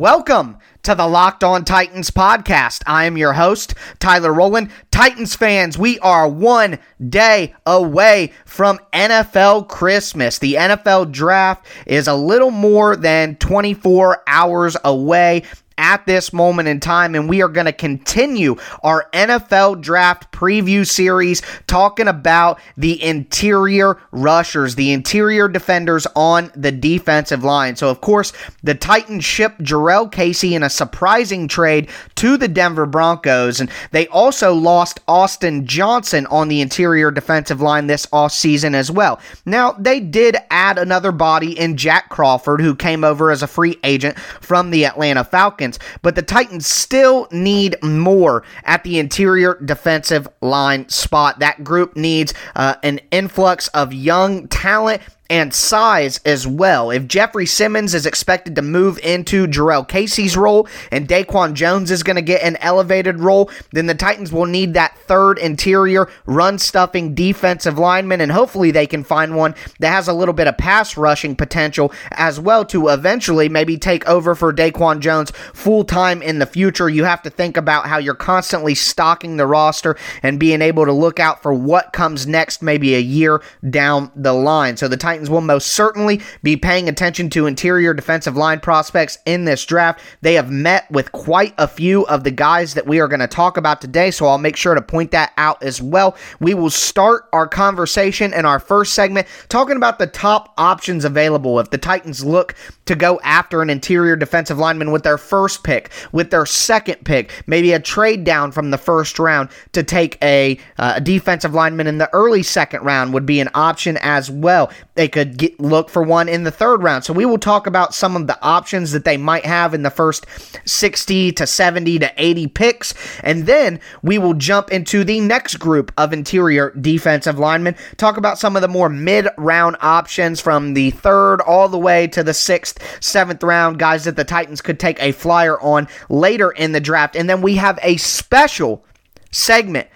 Welcome to the Locked On Titans podcast. I am your host, Tyler Rowland. Titans fans, we are one day away from NFL Christmas. The NFL draft is a little more than 24 hours away at this moment in time, and we are going to continue our NFL draft preview series talking about the interior rushers, the interior defenders on the defensive line. So, of course, the Titans shipped Jurrell Casey in a surprising trade to the Denver Broncos, and they also lost Austin Johnson on the interior defensive line this offseason as well. Now, they did add another body in Jack Crawford, who came over as a free agent from the Atlanta Falcons. But the Titans still need more at the interior defensive line spot. That group needs uh, an influx of young talent and size as well. If Jeffrey Simmons is expected to move into Jurrell Casey's role and Daquan Jones is going to get an elevated role, then the Titans will need that third interior run stuffing defensive lineman, and hopefully they can find one that has a little bit of pass rushing potential as well to eventually maybe take over for Daquan Jones full time in the future. You have to think about how you're constantly stocking the roster and being able to look out for what comes next, maybe a year down the line. So the Titans Titans will most certainly be paying attention to interior defensive line prospects in this draft. They have met with quite a few of the guys that we are going to talk about today, so I'll make sure to point that out as well. We will start our conversation in our first segment talking about the top options available if the Titans look to go after an interior defensive lineman with their first pick, with their second pick, maybe a trade down from the first round to take a, uh, defensive lineman in the early second round would be an option as well. They could get, look for one in the third round. So we will talk about some of the options that they might have in the first 60 to 70 to 80 picks. And then we will jump into the next group of interior defensive linemen, talk about some of the more mid round options from the third all the way to the sixth, seventh round, guys that the Titans could take a flyer on later in the draft. And then we have a special segment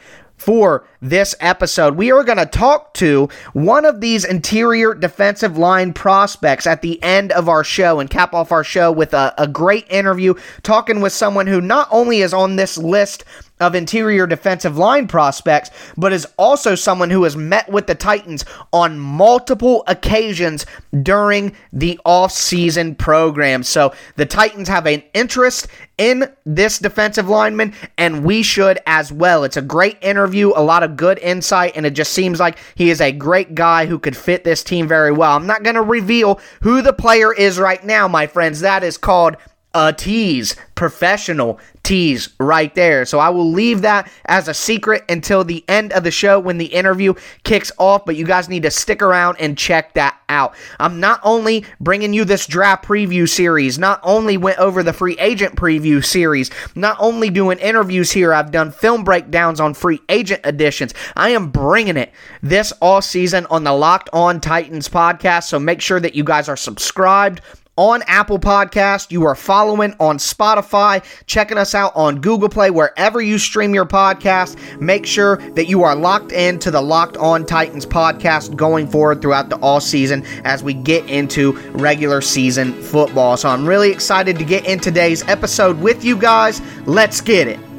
for this episode. We are going to talk to one of these interior defensive line prospects at the end of our show and cap off our show with a, a great interview talking with someone who not only is on this list of interior defensive line prospects, but is also someone who has met with the Titans on multiple occasions during the offseason program. So the Titans have an interest in this defensive lineman, and we should as well. It's a great interview, a lot of good insight, and it just seems like he is a great guy who could fit this team very well. I'm not going to reveal who the player is right now, my friends. That is called a tease, professional tease right there. So I will leave that as a secret until the end of the show when the interview kicks off, but you guys need to stick around and check that out. I'm not only bringing you this draft preview series, not only went over the free agent preview series, not only doing interviews here, I've done film breakdowns on free agent editions. I am bringing it this all season on the Locked On Titans podcast, so make sure that you guys are subscribed on Apple Podcast. You are following on Spotify, checking us out on Google Play, wherever you stream your podcast. Make sure that you are locked into the Locked On Titans podcast going forward throughout the all season as we get into regular season football. So I'm really excited to get in today's episode with you guys. Let's get it.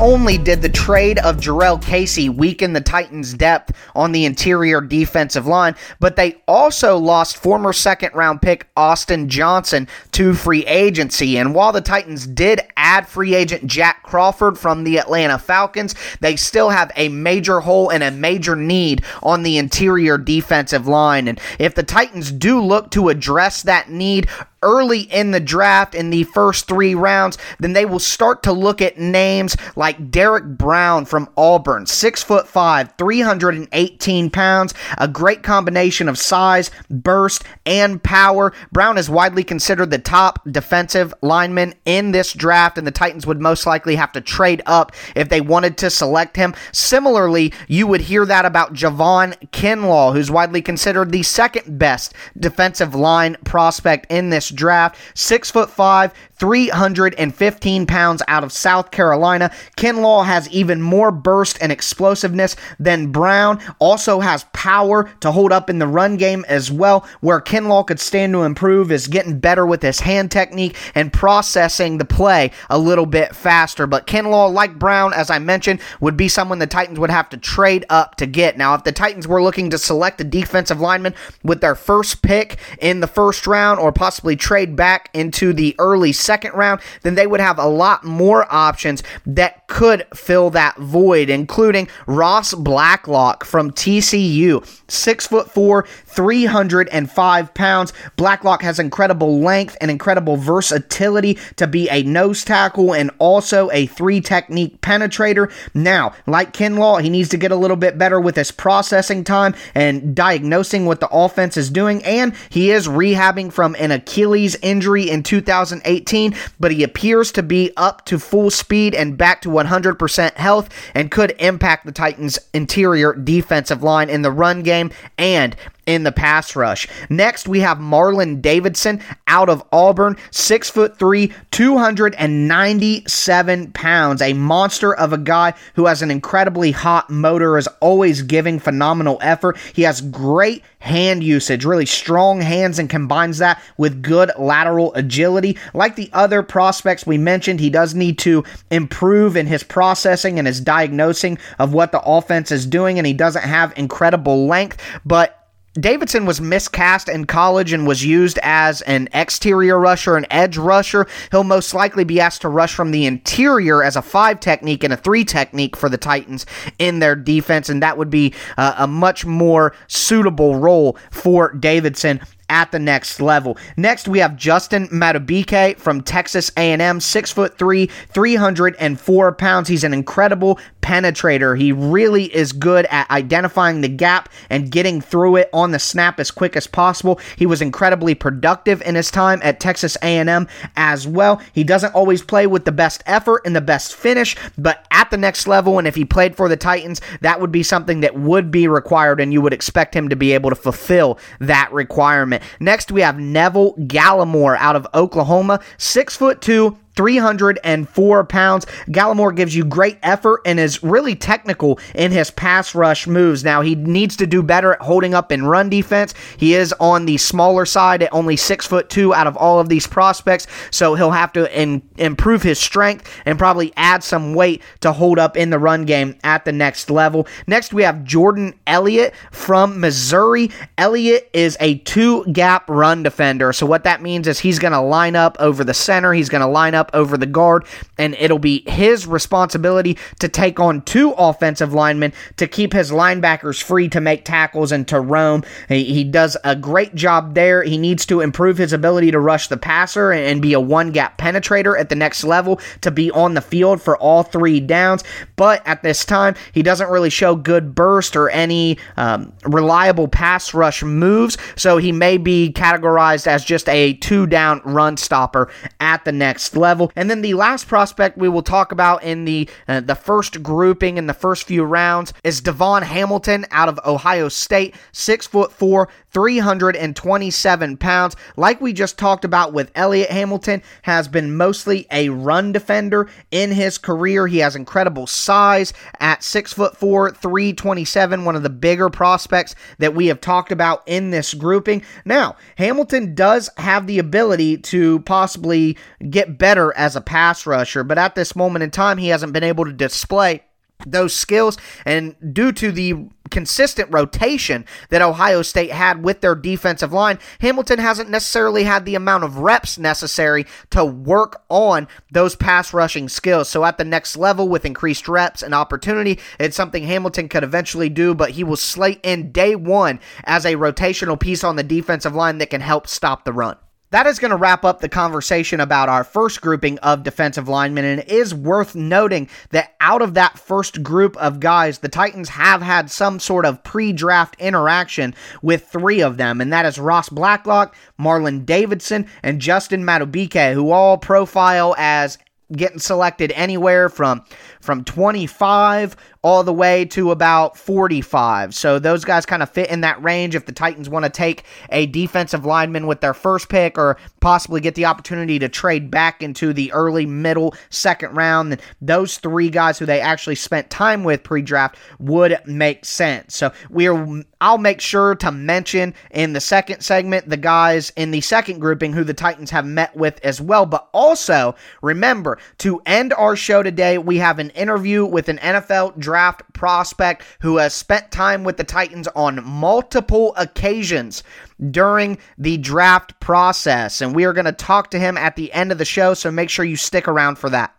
Only did the trade of Jurrell Casey weaken the Titans' depth on the interior defensive line, but they also lost former second round pick Austin Johnson to free agency. And while the Titans did add free agent Jack Crawford from the Atlanta Falcons, they still have a major hole and a major need on the interior defensive line. And if the Titans do look to address that need early in the draft in the first three rounds, then they will start to look at names like Derrick Brown from Auburn, six foot five, 318 pounds, a great combination of size, burst, and power. Brown is widely considered the top defensive lineman in this draft, and the Titans would most likely have to trade up if they wanted to select him. Similarly, you would hear that about Javon Kinlaw, who's widely considered the second best defensive line prospect in this draft. Six foot five, 315 pounds out of South Carolina. Kinlaw has even more burst and explosiveness than Brown. Also has power to hold up in the run game as well. Where Kinlaw could stand to improve is getting better with his hand technique and processing the play a little bit faster. But Kinlaw, like Brown, as I mentioned, would be someone the Titans would have to trade up to get. Now, if the Titans were looking to select a defensive lineman with their first pick in the first round or possibly trade back into the early second round, then they would have a lot more options that could fill that void, including Ross Blacklock from TCU, six foot four, 305 pounds. Blacklock has incredible length and incredible versatility to be a nose tackle and also a three technique penetrator. Now, like Kinlaw, he needs to get a little bit better with his processing time and diagnosing what the offense is doing, and he is rehabbing from an Achilles injury in 2018 but he appears to be up to full speed and back to 100% health and could impact the Titans' interior defensive line in the run game and in the pass rush. Next, we have Marlon Davidson out of Auburn, six foot three, 297 pounds, a monster of a guy who has an incredibly hot motor, is always giving phenomenal effort. He has great hand usage, really strong hands, and combines that with good lateral agility. Like the other prospects we mentioned, he does need to improve in his processing and his diagnosing of what the offense is doing, and he doesn't have incredible length, but Davidson was miscast in college and was used as an exterior rusher, an edge rusher. He'll most likely be asked to rush from the interior as a five technique and a three technique for the Titans in their defense, and that would be uh, a much more suitable role for Davidson at the next level. Next, we have Justin Madubuike from Texas A&M, six foot three, 304 pounds. He's an incredible penetrator. He really is good at identifying the gap and getting through it on the snap as quick as possible. He was incredibly productive in his time at Texas A&M as well. He doesn't always play with the best effort and the best finish, but at the next level, and if he played for the Titans, that would be something that would be required, and you would expect him to be able to fulfill that requirement. Next, we have Neville Gallimore out of Oklahoma, six foot two, 304 pounds. Gallimore gives you great effort and is really technical in his pass rush moves. Now, he needs to do better at holding up in run defense. He is on the smaller side at only six foot two out of all of these prospects, so he'll have to in, improve his strength and probably add some weight to hold up in the run game at the next level. Next, we have Jordan Elliott from Missouri. Elliott is a two gap run defender, so what that means is he's going to line up over the center, he's going to line up over the guard, and it'll be his responsibility to take on two offensive linemen to keep his linebackers free to make tackles and to roam. He, he does a great job there. He needs to improve his ability to rush the passer and, and be a one gap penetrator at the next level to be on the field for all three downs. But at this time, he doesn't really show good burst or any um, reliable pass rush moves, so he may be categorized as just a two down run stopper at the next level level. And then the last prospect we will talk about in the uh, the first grouping in the first few rounds is DaVon Hamilton out of Ohio State, six foot four, 327 pounds. Like we just talked about with Elliott Hamilton, has been mostly a run defender in his career. He has incredible size at six foot four, 327, one of the bigger prospects that we have talked about in this grouping. Now, Hamilton does have the ability to possibly get better as a pass rusher, but at this moment in time, he hasn't been able to display those skills and due to the consistent rotation that Ohio State had with their defensive line, Hamilton hasn't necessarily had the amount of reps necessary to work on those pass rushing skills. So at the next level with increased reps and opportunity, it's something Hamilton could eventually do, but he will slate in day 1 as a rotational piece on the defensive line that can help stop the run that is going to wrap up the conversation about our first grouping of defensive linemen. And it is worth noting that out of that first group of guys, the Titans have had some sort of pre draft interaction with three of them, and that is Ross Blacklock, Marlon Davidson, and Justin Madubuike, who all profile as getting selected anywhere from from 25 all the way to about 45. So those guys kind of fit in that range if the Titans want to take a defensive lineman with their first pick or possibly get the opportunity to trade back into the early middle second round. Then those three guys who they actually spent time with pre-draft would make sense. So we're I'll make sure to mention in the second segment the guys in the second grouping who the Titans have met with as well. But also remember to end our show today, we have an interview with an NFL draft prospect who has spent time with the Titans on multiple occasions during the draft process. And we are going to talk to him at the end of the show, so make sure you stick around for that.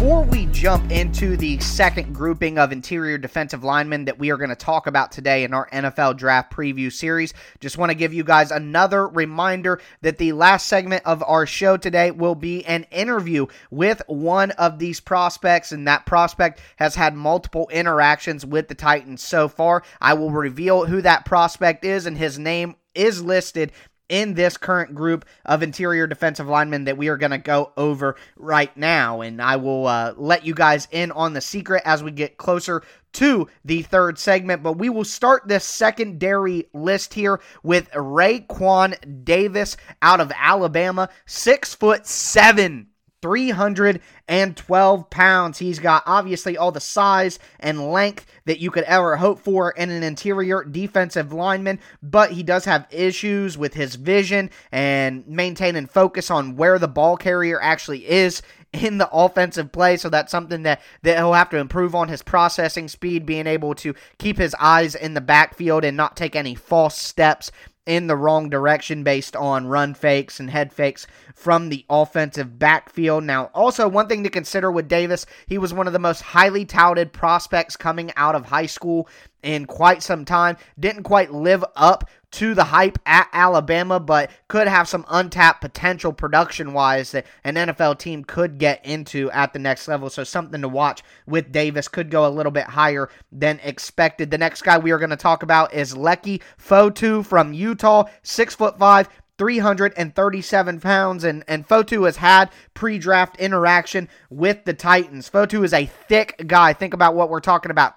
Before we jump into the second grouping of interior defensive linemen that we are going to talk about today in our NFL draft preview series, just want to give you guys another reminder that the last segment of our show today will be an interview with one of these prospects, and that prospect has had multiple interactions with the Titans so far. I will reveal who that prospect is, and his name is listed in this current group of interior defensive linemen that we are going to go over right now. And I will uh, let you guys in on the secret as we get closer to the third segment. But we will start this secondary list here with Raekwon Davis out of Alabama, six foot seven 312 pounds. He's got obviously all the size and length that you could ever hope for in an interior defensive lineman, but he does have issues with his vision and maintaining focus on where the ball carrier actually is in the offensive play. So that's something that, that he'll have to improve on his processing speed, being able to keep his eyes in the backfield and not take any false steps in the wrong direction based on run fakes and head fakes from the offensive backfield. Now, also, one thing to consider with Davis, he was one of the most highly touted prospects coming out of high school in quite some time. Didn't quite live up to the hype at Alabama, but could have some untapped potential production wise that an NFL team could get into at the next level. So something to watch with Davis. Could go a little bit higher than expected. The next guy we are going to talk about is Leki Fotu from Utah, six foot five. 337 pounds, and, and Fotu has had pre draft interaction with the Titans. Fotu is a thick guy. Think about what we're talking about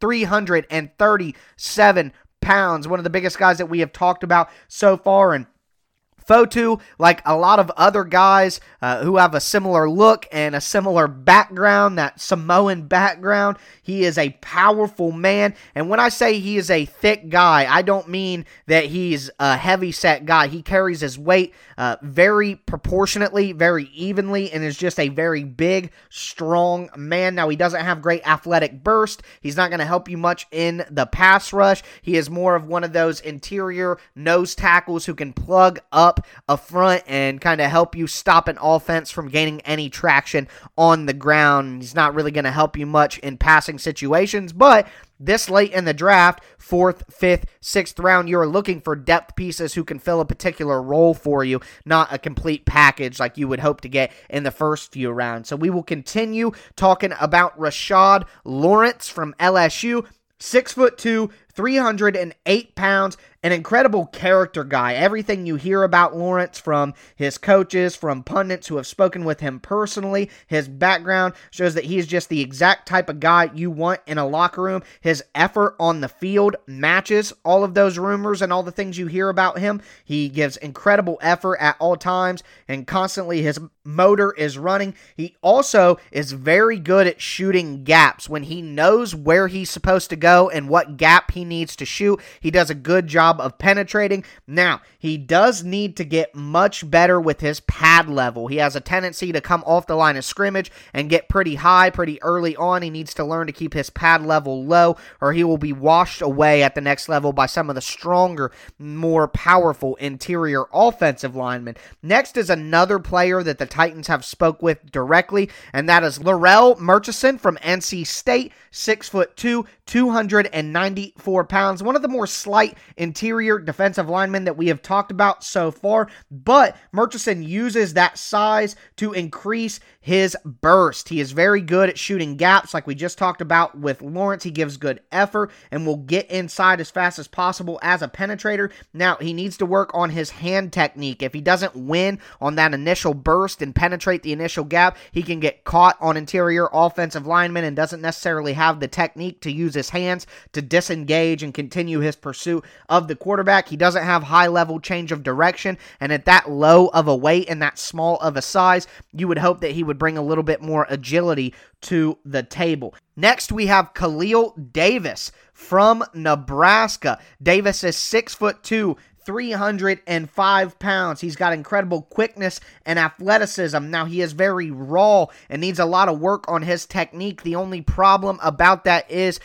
337 pounds, one of the biggest guys that we have talked about so far. And Fotu, like a lot of other guys uh, who have a similar look and a similar background, that Samoan background, he is a powerful man. And when I say he is a thick guy, I don't mean that he's a heavy set guy. He carries his weight uh, very proportionately, very evenly, and is just a very big, strong man. Now, he doesn't have great athletic burst. He's not going to help you much in the pass rush. He is more of one of those interior nose tackles who can plug up up a front and kind of help you stop an offense from gaining any traction on the ground. He's not really going to help you much in passing situations, but this late in the draft, fourth, fifth, sixth round, you're looking for depth pieces who can fill a particular role for you, not a complete package like you would hope to get in the first few rounds. So we will continue talking about Rashard Lawrence from LSU. Six foot two, 308 pounds, an incredible character guy. Everything you hear about Lawrence from his coaches, from pundits who have spoken with him personally, his background shows that he's just the exact type of guy you want in a locker room. His effort on the field matches all of those rumors and all the things you hear about him. He gives incredible effort at all times and constantly his motor is running. He also is very good at shooting gaps when he knows where he's supposed to go and what gap he needs to shoot. He does a good job of penetrating. Now, he does need to get much better with his pad level. He has a tendency to come off the line of scrimmage and get pretty high pretty early on. He needs to learn to keep his pad level low, or he will be washed away at the next level by some of the stronger, more powerful interior offensive linemen. Next is another player that the Titans have spoke with directly, and that is Larrell Murchison from NC State, six foot two, 294 204 pounds, one of the more slight interior defensive linemen that we have talked about so far. But Murchison uses that size to increase his burst. He is very good at shooting gaps, like we just talked about with Lawrence. He gives good effort and will get inside as fast as possible as a penetrator. Now, he needs to work on his hand technique. If he doesn't win on that initial burst and penetrate the initial gap, he can get caught on interior offensive linemen and doesn't necessarily have the technique to use his hands to disengage and continue his pursuit of the quarterback. He doesn't have high level change of direction, and at that low of a weight and that small of a size, you would hope that he would bring a little bit more agility to the table. Next, we have Khalil Davis from Nebraska. Davis is six foot two, 305 pounds. He's got incredible quickness and athleticism. Now, he is very raw and needs a lot of work on his technique. The only problem about that is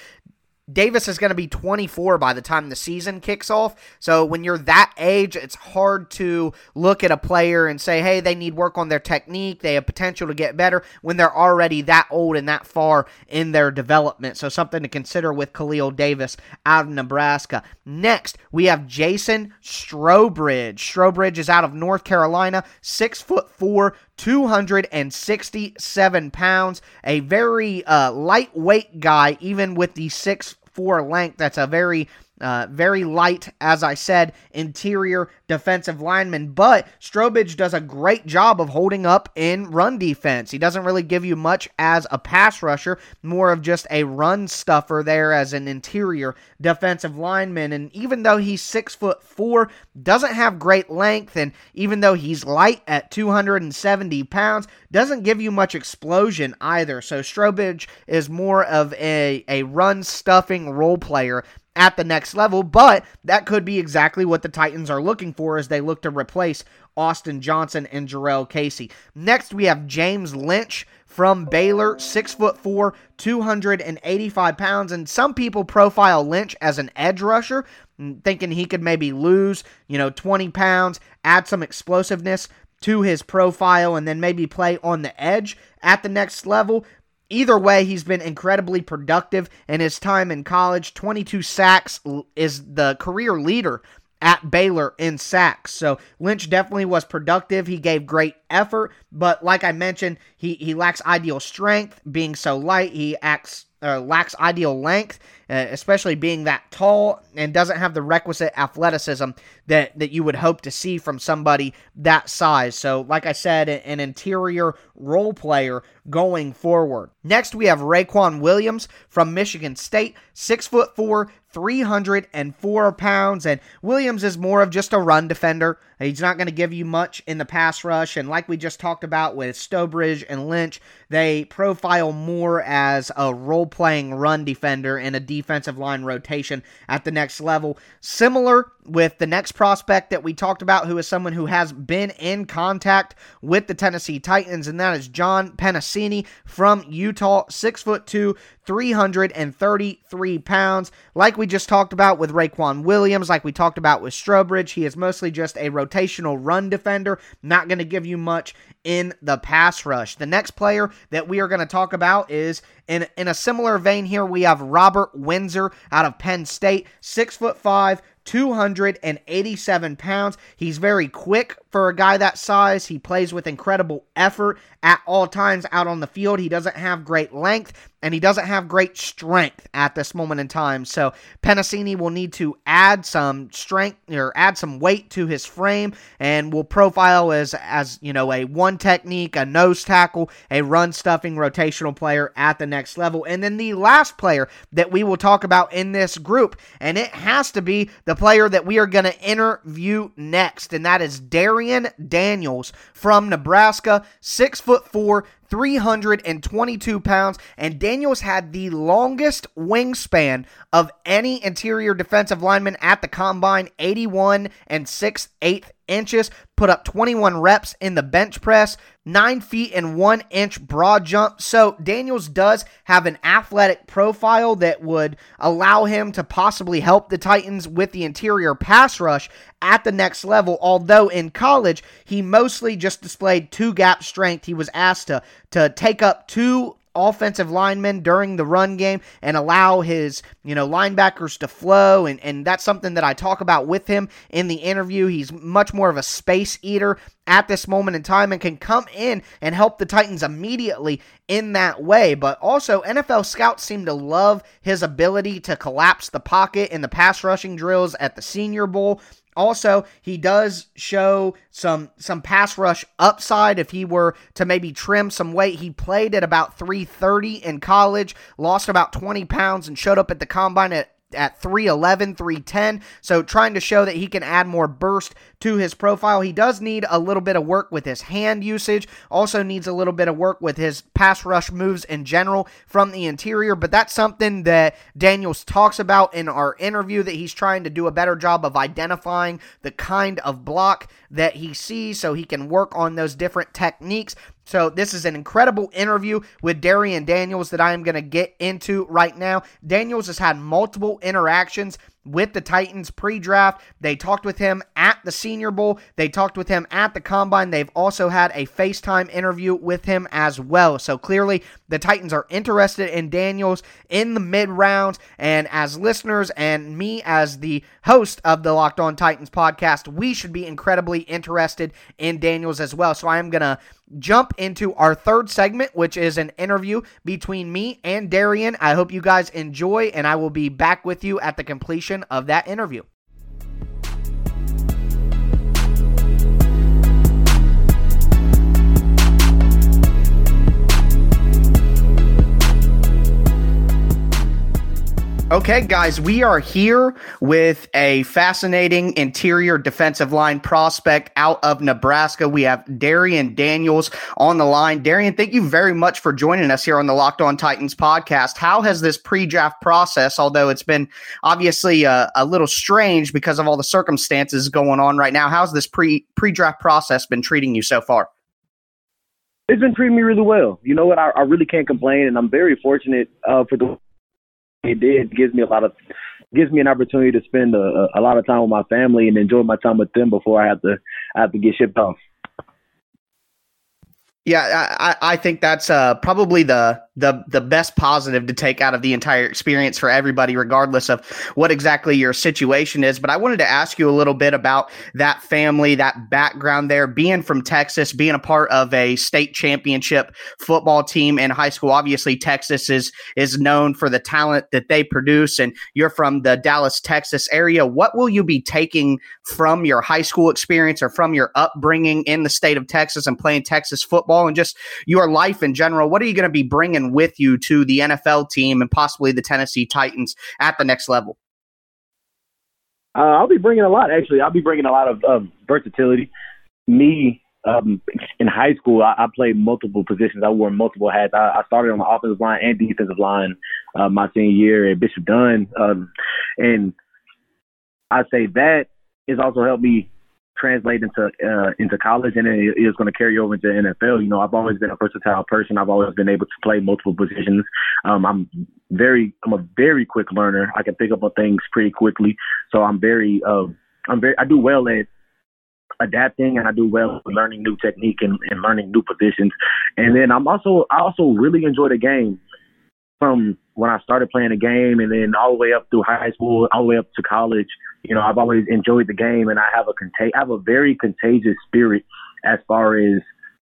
Davis is going to be 24 by the time the season kicks off. So when you're that age, it's hard to look at a player and say, hey, they need work on their technique. They have potential to get better when they're already that old and that far in their development. So something to consider with Khalil Davis out of Nebraska. Next, we have Jason Strowbridge. Strowbridge is out of North Carolina, six foot four, 267 pounds. A very uh, lightweight guy, even with the six four length. That's a very uh, very light, as I said, interior defensive lineman. But Strowbridge does a great job of holding up in run defense. He doesn't really give you much as a pass rusher, more of just a run stuffer there as an interior defensive lineman. And even though he's six foot four, doesn't have great length, and even though he's light at 270 pounds, doesn't give you much explosion either. So Strowbridge is more of a, a run stuffing role player at the next level, but that could be exactly what the Titans are looking for as they look to replace Austin Johnson and Jurrell Casey. Next, we have James Lynch from Baylor, six foot four, 285 pounds, and some people profile Lynch as an edge rusher, mm, thinking he could maybe lose, you know, 20 pounds, add some explosiveness to his profile, and then maybe play on the edge at the next level. Either way, he's been incredibly productive in his time in college. 22 sacks is the career leader at Baylor in sacks. So Lynch definitely was productive. He gave great effort, but like I mentioned, he, he lacks ideal strength. Being so light, he acts uh, lacks ideal length, uh, especially being that tall, and doesn't have the requisite athleticism that, that you would hope to see from somebody that size. So, like I said, an interior role player going forward. Next, we have Raequan Williams from Michigan State, six foot four, 304 pounds, and Williams is more of just a run defender. He's not going to give you much in the pass rush, and like we just talked about with Strowbridge and Lynch, they profile more as a role playing run defender in a defensive line rotation at the next level. Similar with the next prospect that we talked about, who is someone who has been in contact with the Tennessee Titans, and that is John Penisini from Utah, six foot two, 333 pounds. Like we just talked about with Raequan Williams, like we talked about with Strowbridge, he is mostly just a rotational run defender, not going to give you much in the pass rush. The next player that we are going to talk about is in, in a similar vein here. We have Robert Windsor out of Penn State, six foot five, 287 pounds. He's very quick for a guy that size. He plays with incredible effort at all times out on the field. He doesn't have great length and he doesn't have great strength at this moment in time. So Penisini will need to add some strength or add some weight to his frame and will profile as as you know a one technique, a nose tackle, a run stuffing rotational player at the next level. And then the last player that we will talk about in this group, and it has to be the player that we are going to interview next, and that is Darrion Daniels from Nebraska, six foot four, 322 pounds, and Daniels had the longest wingspan of any interior defensive lineman at the combine 81 and 6 8 inches, put up 21 reps in the bench press, 9 feet and 1 inch broad jump. So Daniels does have an athletic profile that would allow him to possibly help the Titans with the interior pass rush at the next level. Although in college, he mostly just displayed two gap strength. He was asked to, to take up two offensive linemen during the run game and allow his, you know, linebackers to flow. And, and that's something that I talk about with him in the interview. He's much more of a space eater at this moment in time and can come in and help the Titans immediately in that way. But also, NFL scouts seem to love his ability to collapse the pocket in the pass rushing drills at the Senior Bowl. Also, he does show some some pass rush upside if he were to maybe trim some weight. He played at about 330 in college, lost about 20 pounds, and showed up at the combine at at 311, 310. So trying to show that he can add more burst to his profile. He does need a little bit of work with his hand usage, also needs a little bit of work with his pass rush moves in general from the interior, but that's something that Daniels talks about in our interview that he's trying to do a better job of identifying the kind of block that he sees so he can work on those different techniques. So, this is an incredible interview with Darrion Daniels that I am going to get into right now. Daniels has had multiple interactions with the Titans pre draft. They talked with him at the Senior Bowl. They talked with him at the Combine. They've also had a FaceTime interview with him as well. So clearly, the Titans are interested in Daniels in the mid rounds. And as listeners and me as the host of the Locked On Titans podcast, we should be incredibly interested in Daniels as well. So I am going to jump into our third segment, which is an interview between me and Darrion. I hope you guys enjoy, and I will be back with you at the completion of that interview. Okay, guys, we are here with a fascinating interior defensive line prospect out of Nebraska. We have Darrion Daniels on the line. Darrion, thank you very much for joining us here on the Locked On Titans podcast. How has this pre draft process, although it's been obviously a, uh, a, little strange because of all the circumstances going on right now, how's this pre draft process been treating you so far? It's been treating me really well. You know what? I, I really can't complain, and I'm very fortunate uh, for the it did gives me a lot of gives me an opportunity to spend a, a lot of time with my family and enjoy my time with them before I have to I have to get shipped off. Yeah, I, I think that's uh, probably the the the best positive to take out of the entire experience for everybody, regardless of what exactly your situation is. But I wanted to ask you a little bit about that family, that background there, being from Texas, being a part of a state championship football team in high school. Obviously, Texas is is known for the talent that they produce, and you're from the Dallas, Texas area. What will you be taking from your high school experience or from your upbringing in the state of Texas and playing Texas football? and just your life in general. What are you going to be bringing with you to the NFL team and possibly the Tennessee Titans at the next level? Uh, I'll be bringing a lot. Actually, I'll be bringing a lot of um, versatility. Me um, in high school, I, I, played multiple positions. I wore multiple hats. I, I, started on the offensive line and defensive line uh, my senior year at Bishop Dunne, um, and I say that has also helped me translate into uh, into college, and it is going to carry over into NFL. You know, I've always been a versatile person. I've always been able to play multiple positions. Um, I'm very, I'm a very quick learner. I can pick up on things pretty quickly. So I'm very, uh, I'm very, I do well at adapting and I do well learning new technique and, and learning new positions. And then I'm also, I also really enjoy the game from when I started playing the game and then all the way up through high school, all the way up to college. You know, I've always enjoyed the game and I have a contag- I have a very contagious spirit as far as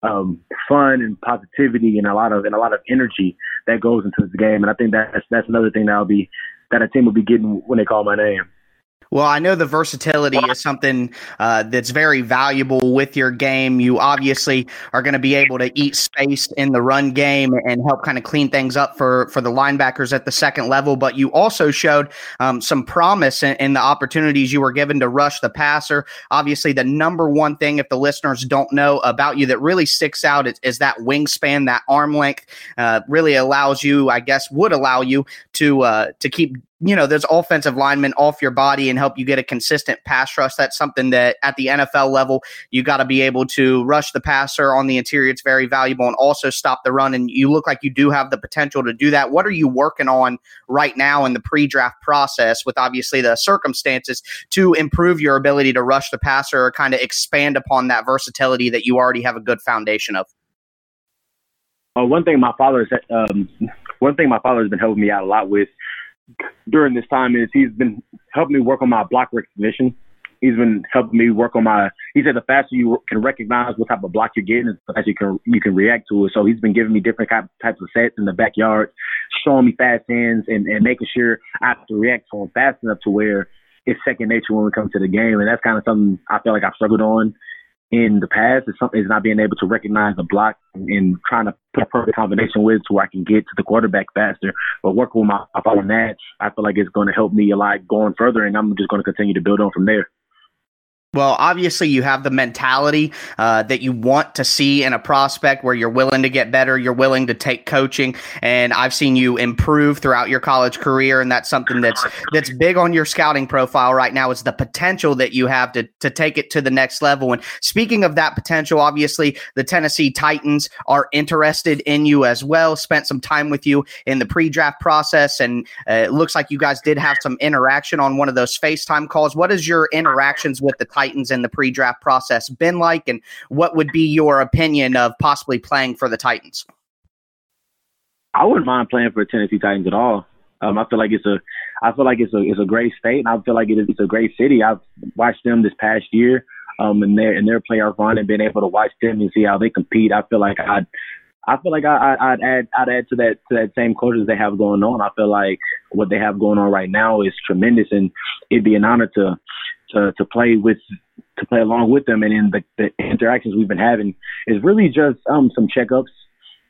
um, fun and positivity and a lot of and a lot of energy that goes into the game. And I think that's that's another thing that'll be that a team will be getting when they call my name. Well, I know the versatility is something uh, that's very valuable with your game. You obviously are going to be able to eat space in the run game and help kind of clean things up for, for the linebackers at the second level. But you also showed um, some promise in, in, the opportunities you were given to rush the passer. Obviously, the number one thing, if the listeners don't know about you, that really sticks out is, is that wingspan, that arm length. Uh, really allows you, I guess, would allow you to uh, to keep you know, those offensive linemen off your body and help you get a consistent pass rush. That's something that at the NFL level, you got to be able to rush the passer on the interior. It's very valuable and also stop the run. And you look like you do have the potential to do that. What are you working on right now in the pre draft process with obviously the circumstances to improve your ability to rush the passer or kind of expand upon that versatility that you already have a good foundation of? Uh, one thing my father has, um, one thing my father has been helping me out a lot with during this time is he's been helping me work on my block recognition. He's been helping me work on my. He said the faster you can recognize what type of block you're getting, the faster you can you can react to it. So he's been giving me different types of sets in the backyard, showing me fast hands and, and making sure I have to react to them fast enough to where it's second nature when we come to the game. And that's kind of something I feel like I've struggled on in the past is something is not being able to recognize the block and, trying to put a perfect combination with where I can get to the quarterback faster. But working with my on that, I feel like it's going to help me a lot going further, and I'm just going to continue to build on from there. Well, obviously, you have the mentality uh, that you want to see in a prospect where you're willing to get better, you're willing to take coaching, and I've seen you improve throughout your college career, and that's something that's that's big on your scouting profile right now. Is the potential that you have to to take it to the next level. And speaking of that potential, obviously, the Tennessee Titans are interested in you as well. Spent some time with you in the pre-draft process, and uh, it looks like you guys did have some interaction on one of those FaceTime calls. What is your interactions with the Titans in the pre draft process been like? And what would be your opinion of possibly playing for the Titans? I wouldn't mind playing for the Tennessee Titans at all. Um, I feel like it's a, I feel like it's a, it's a great state, and I feel like it's a great city. I've watched them this past year, um, in their in their playoff run, and been able to watch them and see how they compete. I feel like I'd, I feel like I, I'd add, I'd add to that to that same culture they have going on. I feel like what they have going on right now is tremendous, and it'd be an honor to to to play with to play along with them and in the, the interactions we've been having is really just um some checkups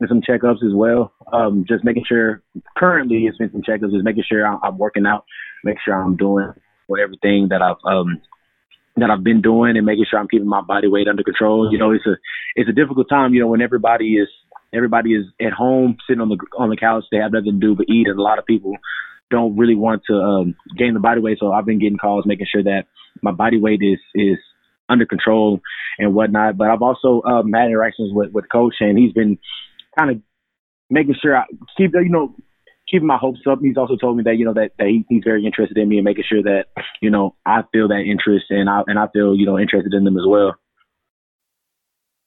and some checkups as well. Um just making sure currently it's been some checkups is making sure I'm, I'm working out, make sure I'm doing what everything that I've um that I've been doing and making sure I'm keeping my body weight under control. You know, it's a it's a difficult time, you know, when everybody is everybody is at home sitting on the on the couch, they have nothing to do but eat and a lot of people don't really want to um gain the body weight. So I've been getting calls making sure that my body weight is is under control and whatnot. But I've also um, had interactions with with coach, and he's been kind of making sure I keep you know keeping my hopes up. He's also told me that you know that, that he, he's very interested in me and making sure that you know I feel that interest and I and I feel you know interested in them as well.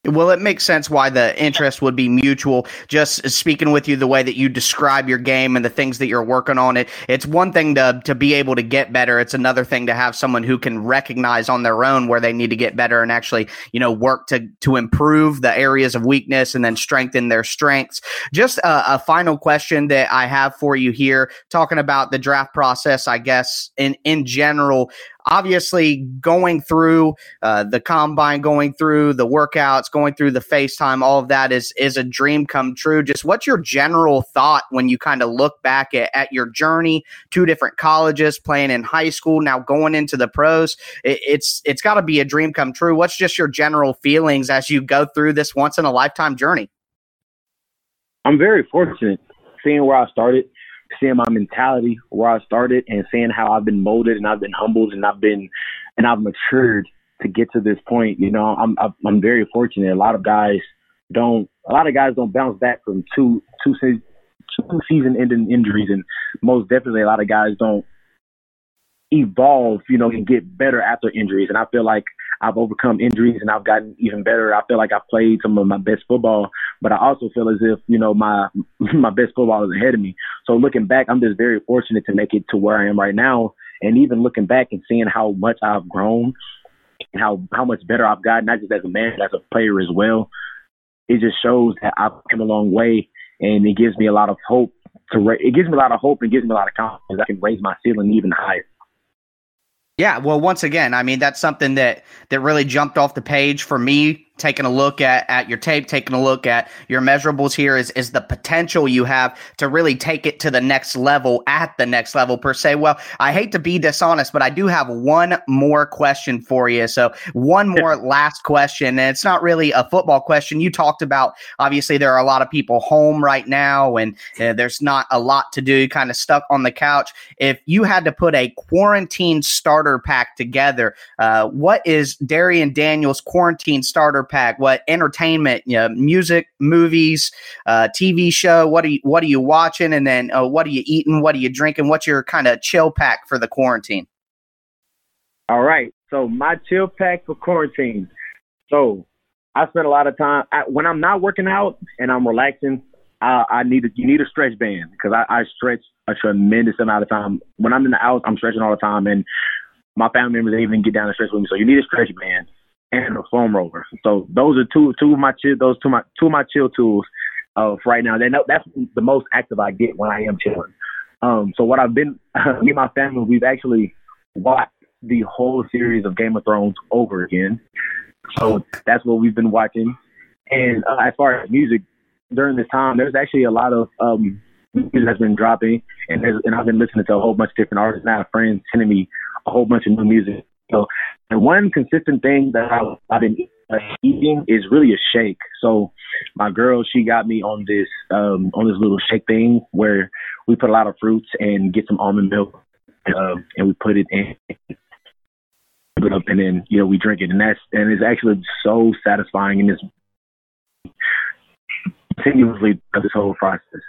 Well, it makes sense why the interest would be mutual. Just speaking with you the way that you describe your game and the things that you're working on, it it's one thing to to be able to get better. It's another thing to have someone who can recognize on their own where they need to get better and actually, you know, work to to improve the areas of weakness and then strengthen their strengths. Just a, a final question that I have for you here, talking about the draft process, I guess in in general obviously going through uh, the combine, going through the workouts, going through the FaceTime, all of that is is a dream come true. Just what's your general thought when you kind of look back at, at, your journey, two different colleges, playing in high school, now going into the pros? It, it's it's got to be a dream come true. What's just your general feelings as you go through this once in a lifetime journey? I'm very fortunate seeing where I started seeing my mentality where I started and seeing how I've been molded and I've been humbled and I've been and I've matured to get to this point. You know, I'm I'm very fortunate. A lot of guys don't a lot of guys don't bounce back from two two two season ending injuries and most definitely a lot of guys don't evolve, you know, and get better after injuries. And I feel like I've overcome injuries and I've gotten even better. I feel like I've played some of my best football, but I also feel as if, you know, my my best football is ahead of me. So looking back, I'm just very fortunate to make it to where I am right now. And even looking back and seeing how much I've grown and how how much better I've gotten, not just as a man, but as a player as well. It just shows that I've come a long way, and it gives me a lot of hope. To ra- it gives me a lot of hope and gives me a lot of confidence. I can raise my ceiling even higher. Yeah, well, once again, I mean that's something that that really jumped off the page for me taking a look at, at your tape, taking a look at your measurables here is, is the potential you have to really take it to the next level at the next level per se. Well, I hate to be dishonest, but I do have one more question for you. So one more last question, and it's not really a football question. You talked about, obviously there are a lot of people home right now and uh, there's not a lot to do, kind of stuck on the couch. If you had to put a quarantine starter pack together, uh, what is Darrion Daniels quarantine starter pack? What entertainment, you know, music, movies, uh, TV show? What are you What are you watching? And then uh, what are you eating? What are you drinking? What's your kind of chill pack for the quarantine? All right. So my chill pack for quarantine. So I spend a lot of time I, when I'm not working out and I'm relaxing. I, I need a, you need a stretch band because I, I stretch a tremendous amount of time. When I'm in the house, I'm stretching all the time, and my family members even get down and stretch with me. So you need a stretch band and a foam roller. So those are two two of my chill those two my two of my chill tools of right now. Know that's the most active I get when I am chilling. Um, so what I've been me and my family we've actually watched the whole series of Game of Thrones over again. So that's what we've been watching. And uh, as far as music, during this time, there's actually a lot of um, music that's been dropping, and and I've been listening to a whole bunch of different artists. Now, friends sending me a whole bunch of new music. So, the one consistent thing that I, I've been eating is really a shake. So, my girl, she got me on this um, on this little shake thing where we put a lot of fruits and get some almond milk, uh, and we put it in it up and then you know we drink it and that's and it's actually so satisfying and it's continuously this whole process.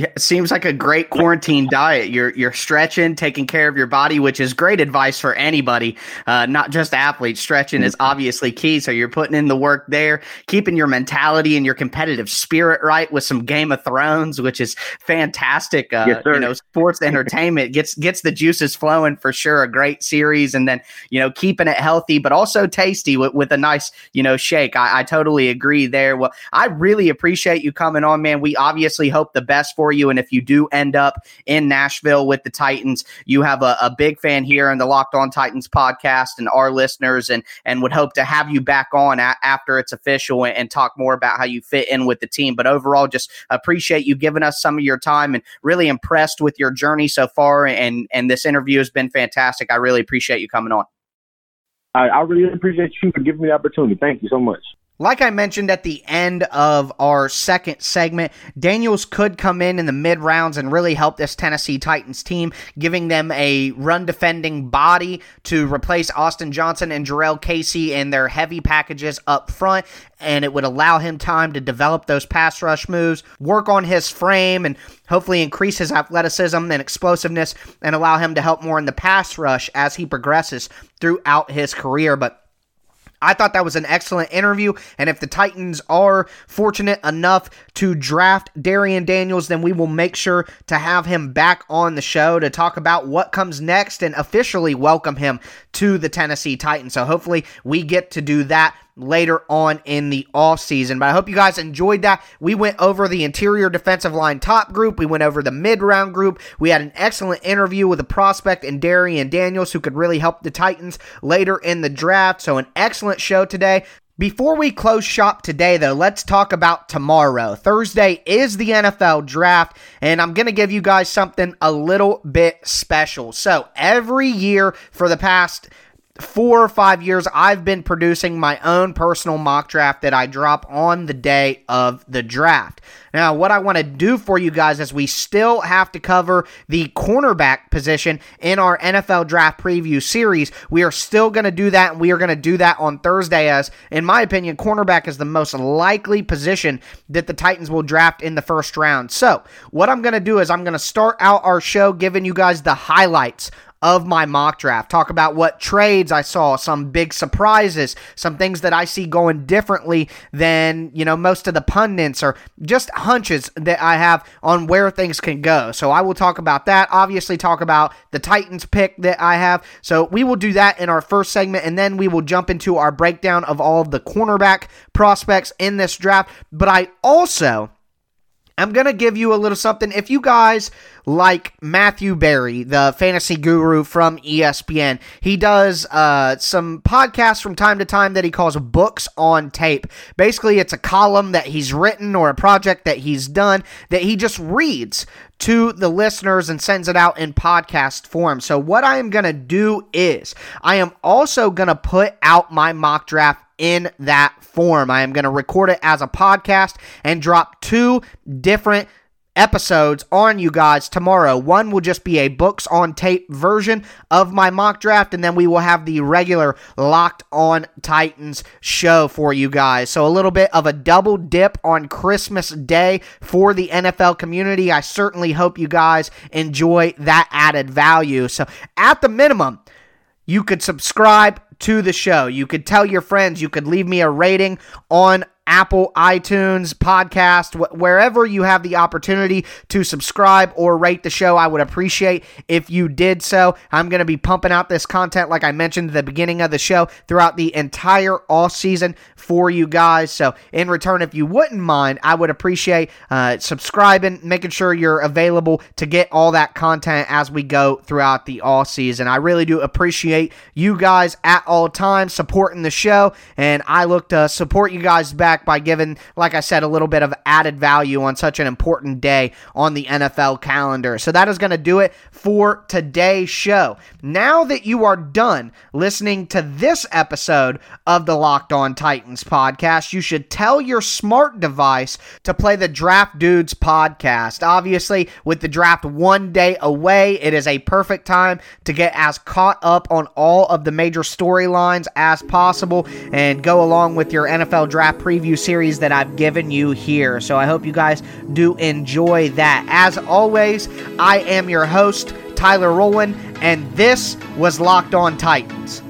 Yeah, it seems like a great quarantine diet. You're you're stretching, taking care of your body, which is great advice for anybody, uh, not just athletes. Stretching is obviously key. So you're putting in the work there, keeping your mentality and your competitive spirit right with some Game of Thrones, which is fantastic. Uh, yes, you know, sports entertainment gets gets the juices flowing for sure. A great series, and then you know keeping it healthy, but also tasty with, with a nice you know shake. I, I totally agree there. Well, I really appreciate you coming on, man. We obviously hope the best for you. And if you do end up in Nashville with the Titans, you have a, a big fan here in the Locked On Titans podcast and our listeners, and and would hope to have you back on a- after it's official and, and talk more about how you fit in with the team. But overall, just appreciate you giving us some of your time and really impressed with your journey so far. And and this interview has been fantastic. I really appreciate you coming on. I, I really appreciate you for giving me the opportunity. Thank you so much. Like I mentioned at the end of our second segment, Daniels could come in in the mid rounds and really help this Tennessee Titans team, giving them a run defending body to replace Austin Johnson and Jurrell Casey in their heavy packages up front. And it would allow him time to develop those pass rush moves, work on his frame, and hopefully increase his athleticism and explosiveness and allow him to help more in the pass rush as he progresses throughout his career. But I thought that was an excellent interview. And if the Titans are fortunate enough to draft Darrion Daniels, then we will make sure to have him back on the show to talk about what comes next and officially welcome him to the Tennessee Titans. So hopefully we get to do that later on in the off season. But I hope you guys enjoyed that. We went over the interior defensive line top group. We went over the mid round group. We had an excellent interview with a prospect in Darrion Daniels who could really help the Titans later in the draft. So an excellent show today. Before we close shop today, though, let's talk about tomorrow. Thursday is the NFL draft, and I'm going to give you guys something a little bit special. So, every year for the past four or five years, I've been producing my own personal mock draft that I drop on the day of the draft. Now, what I want to do for you guys is we still have to cover the cornerback position in our NFL draft preview series. We are still going to do that, and we are going to do that on Thursday, as, in my opinion, cornerback is the most likely position that the Titans will draft in the first round. So, what I'm going to do is I'm going to start out our show giving you guys the highlights of my mock draft. Talk about what trades I saw, some big surprises, some things that I see going differently than, you know, most of the pundits or just hunches that I have on where things can go. So I will talk about that. Obviously, talk about the Titans pick that I have. So we will do that in our first segment, and then we will jump into our breakdown of all of the cornerback prospects in this draft. But I also I'm going to give you a little something. If you guys like Matthew Berry, the fantasy guru from ESPN, he does uh, some podcasts from time to time that he calls Books on Tape. Basically, it's a column that he's written or a project that he's done that he just reads to the listeners and sends it out in podcast form. So, what I am going to do is I am also going to put out my mock draft in that form. I am going to record it as a podcast and drop two different episodes on you guys tomorrow. One will just be a books on tape version of my mock draft, and then we will have the regular Locked on Titans show for you guys. So a little bit of a double dip on Christmas Day for the NFL community. I certainly hope you guys enjoy that added value. So at the minimum, you could subscribe to the show. You could tell your friends, you could leave me a rating on Apple, iTunes, podcast, wh- wherever you have the opportunity to subscribe or rate the show. I would appreciate if you did so. I'm going to be pumping out this content, like I mentioned at the beginning of the show, throughout the entire off season for you guys. So, in return, if you wouldn't mind, I would appreciate uh, subscribing, making sure you're available to get all that content as we go throughout the all season. I really do appreciate you guys at all times supporting the show, and I look to support you guys back by giving, like I said, a little bit of added value on such an important day on the NFL calendar. So that is going to do it for today's show. Now that you are done listening to this episode of the Locked On Titans podcast, you should tell your smart device to play the Draft Dudes podcast. Obviously, with the draft one day away, it is a perfect time to get as caught up on all of the major storylines as possible and go along with your NFL draft preview series that I've given you here. So I hope you guys do enjoy that. As always, I am your host, Tyler Rowland, and this was Locked On Titans.